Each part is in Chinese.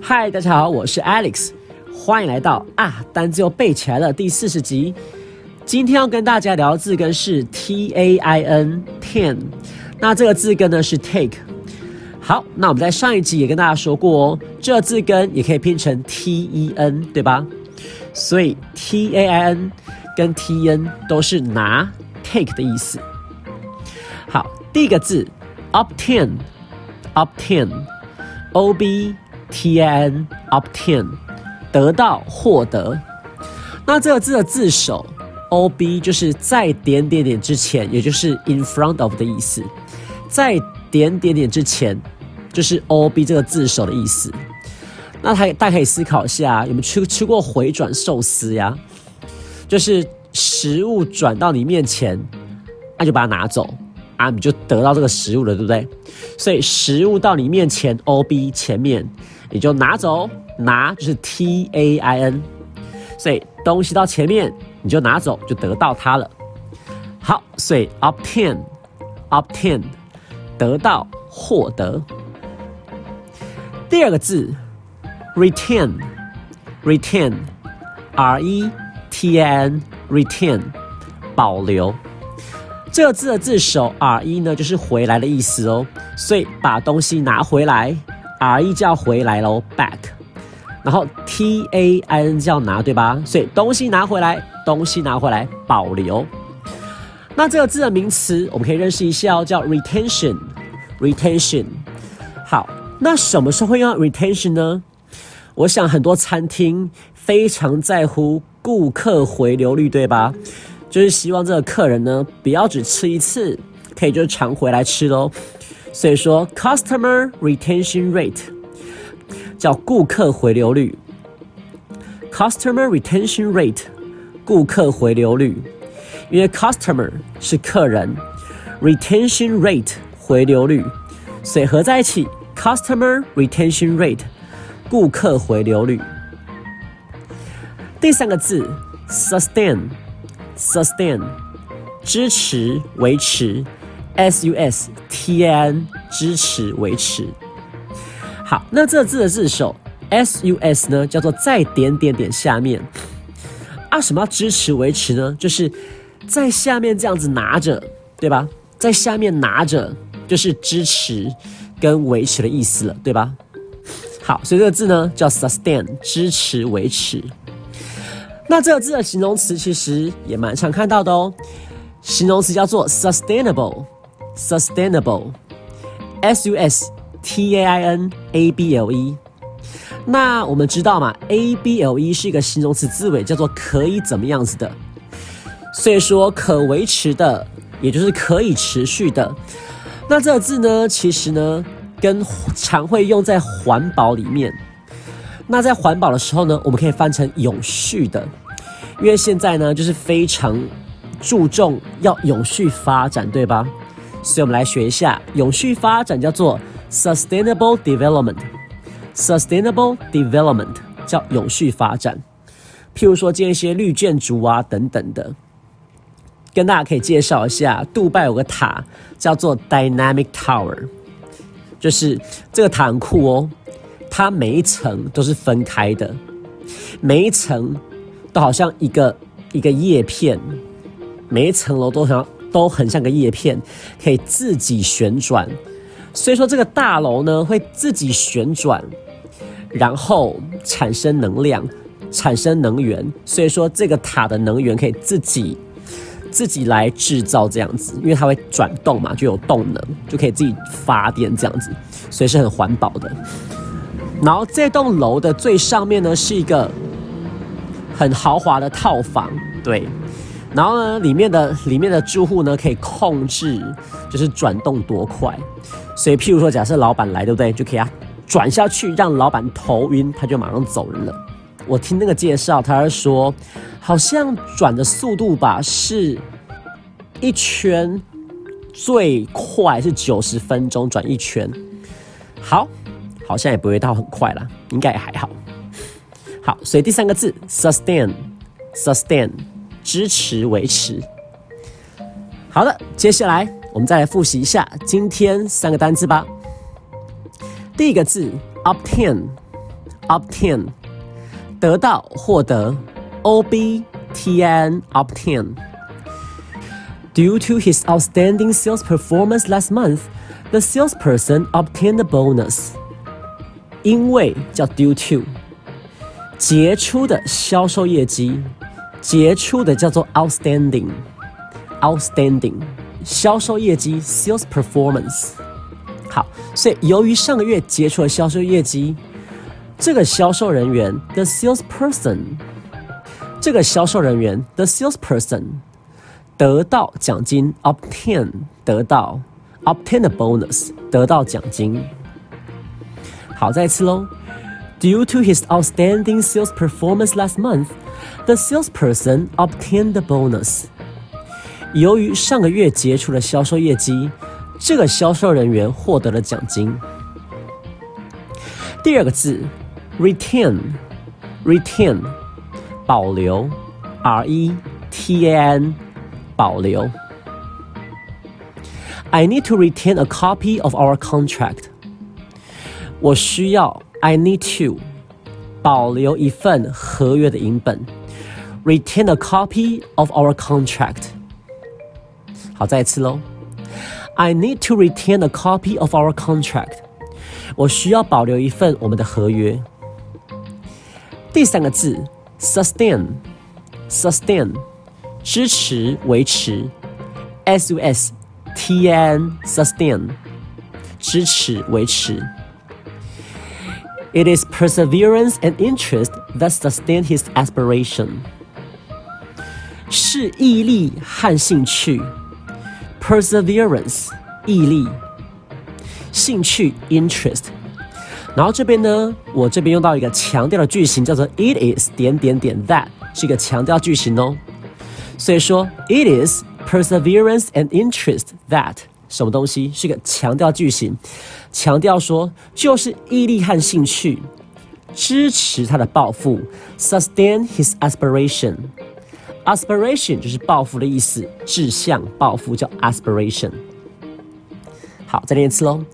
嗨，大家好，我是 Alex，欢迎来到啊单字又背起来了第四十集。今天要跟大家聊的字根是 T A I N ten，那这个字根呢是 take。好，那我们在上一集也跟大家说过哦，这字根也可以拼成 T E N，对吧？所以 T A I N 跟 t n 都是拿 take 的意思。好，第一个字 obtain，obtain，O B T A N obtain，得到、获得。那这个字的字首。O B 就是在点点点之前，也就是 in front of 的意思，在点点点之前，就是 O B 这个字首的意思。那他大家可以思考一下，有没有吃吃过回转寿司呀？就是食物转到你面前，那就把它拿走，啊，你就得到这个食物了，对不对？所以食物到你面前，O B 前面，你就拿走，拿就是 T A I N，所以东西到前面。你就拿走，就得到它了。好，所以 obtain，obtain，得到、获得。第二个字，retain，retain，r e t a n，retain，保留。这个字的字首 r e 呢，就是回来的意思哦。所以把东西拿回来，r e 就要回来喽，back。然后 T A I N 叫拿对吧？所以东西拿回来，东西拿回来，保留。那这个字的名词我们可以认识一下哦，叫 retention，retention。好，那什么时候会用 retention 呢？我想很多餐厅非常在乎顾客回流率，对吧？就是希望这个客人呢不要只吃一次，可以就是常回来吃喽。所以说 customer retention rate。叫顾客回流率，customer retention rate，顾客回流率，因为 customer 是客人，retention rate 回流率，所以合在一起，customer retention rate，顾客回流率。第三个字，sustain，sustain，支持维持，s u s t a n，支持维持。好，那这字的字首 s u s 呢，叫做在点点点下面啊。什么要支持维持呢？就是在下面这样子拿着，对吧？在下面拿着就是支持跟维持的意思了，对吧？好，所以这个字呢叫 sustain，支持维持。那这个字的形容词其实也蛮常看到的哦，形容词叫做 sustainable，sustainable，s u s。T A I N A B L E，那我们知道嘛，A B L E 是一个形容词字尾，叫做可以怎么样子的，所以说可维持的，也就是可以持续的。那这个字呢，其实呢，跟常会用在环保里面。那在环保的时候呢，我们可以翻成永续的，因为现在呢，就是非常注重要永续发展，对吧？所以我们来学一下永续发展，叫做。Sustainable development，sustainable development 叫永续发展。譬如说建一些绿建筑啊等等的，跟大家可以介绍一下，杜拜有个塔叫做 Dynamic Tower，就是这个塔很酷哦，它每一层都是分开的，每一层都好像一个一个叶片，每一层楼都像都很像个叶片，可以自己旋转。所以说这个大楼呢会自己旋转，然后产生能量，产生能源。所以说这个塔的能源可以自己自己来制造这样子，因为它会转动嘛，就有动能，就可以自己发电这样子，所以是很环保的。然后这栋楼的最上面呢是一个很豪华的套房，对。然后呢，里面的里面的住户呢可以控制，就是转动多快。所以，譬如说，假设老板来，对不对？就可以啊，转下去，让老板头晕，他就马上走人了。我听那个介绍，他是说，好像转的速度吧，是一圈最快是九十分钟转一圈。好，好像也不会到很快啦，应该也还好。好，所以第三个字，sustain。sustain 支持维持。好的，接下来我们再来复习一下今天三个单词吧。第一个字 obtain，obtain 得到、获得，o b t n obtain。Due to his outstanding sales performance last month, the salesperson obtained a bonus. 因为叫 due to，杰出的销售业绩，杰出的叫做 outstanding，outstanding 销售业绩 sales performance。好，所以由于上个月杰出的销售业绩， 这个销售人员 the salesperson，这个销售人员 the salesperson 得到奖金 obtain 得到 obtain a bonus 得到奖金。好，再一次喽。Due to his outstanding sales performance last month, the salesperson obtained the bonus. 由于上个月杰出的销售业绩，这个销售人员获得了奖金。第二个字 ，retain，retain，保留，r e t a n，保留。I need to retain a copy of our contract. 我需要，I need to，保留一份合约的影本，retain a copy of our contract。好，再一次喽，I need to retain a copy of our contract。我需要保留一份我们的合约。 第三个字，sustain，sustain，支持、维持，s u s t n，sustain，支持、维持。It is perseverance and interest that sustain his aspiration. 是毅力和兴趣，perseverance 毅力，兴趣 interest。 然后这边呢，我这边用到一个强调的句型，叫做 It is 点点点 that 是一个强调句型哦。所以说，It is perseverance and interest that 什么东西是个强调句型。强调说，就是毅力和兴趣，支持他的抱负，sustain his aspiration。aspiration 就是抱负的意思，志向、抱负叫 aspiration。好，再念一次喽。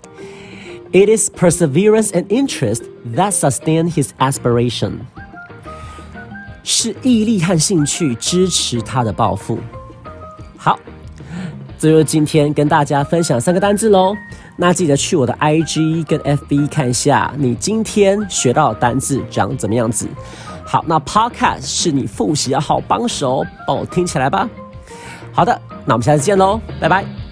It is perseverance and interest that sustain his aspiration。是毅力和兴趣支持他的抱负。好，这就是今天跟大家分享三个单字喽。那记得去我的 IG 跟 FB 看一下，你今天学到的单字长怎么样子。好，那 Podcast 是你复习的好帮手，帮我听起来吧。好的，那我们下次见喽，拜拜。